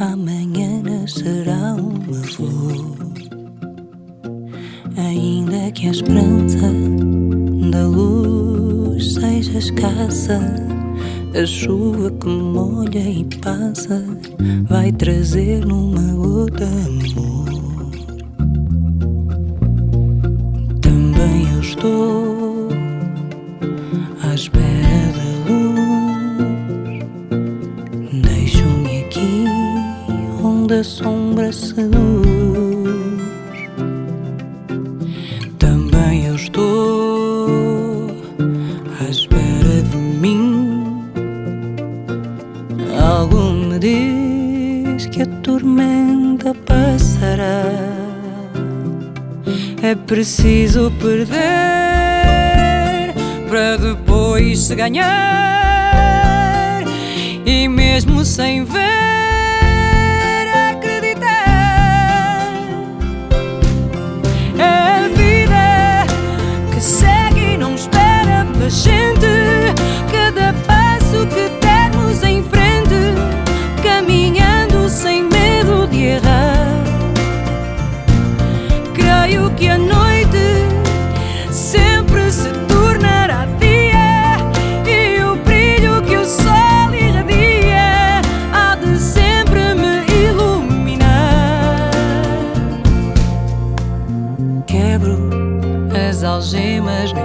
Amanhã nascerá uma flor. Ainda que a esperança da luz seja escassa, a chuva que molha e passa vai trazer numa gota amor. Também eu estou à espera da luz. Deixo-me aqui onde a sombra seduz. Me diz que a tormenta passará. É preciso perder para depois se ganhar. E mesmo sem ver,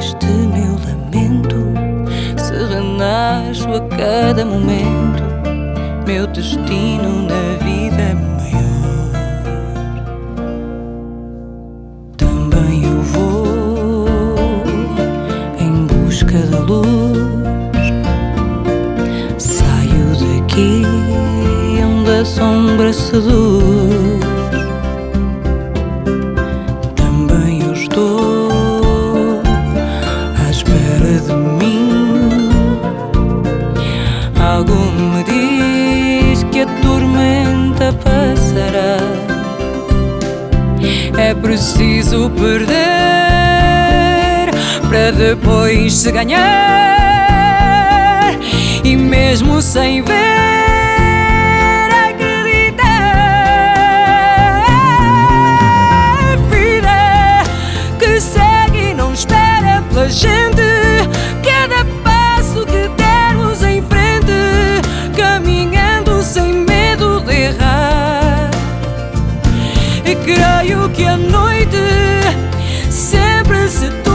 neste meu lamento, se renasço a cada momento, meu destino na vida é maior. Também eu vou em busca da luz. Saio daqui onde a sombra seduz. De mim. Algo me diz que a tormenta passará. É preciso perder para depois se ganhar. E mesmo sem ver, e kraju kjo nojtë Sempre se tu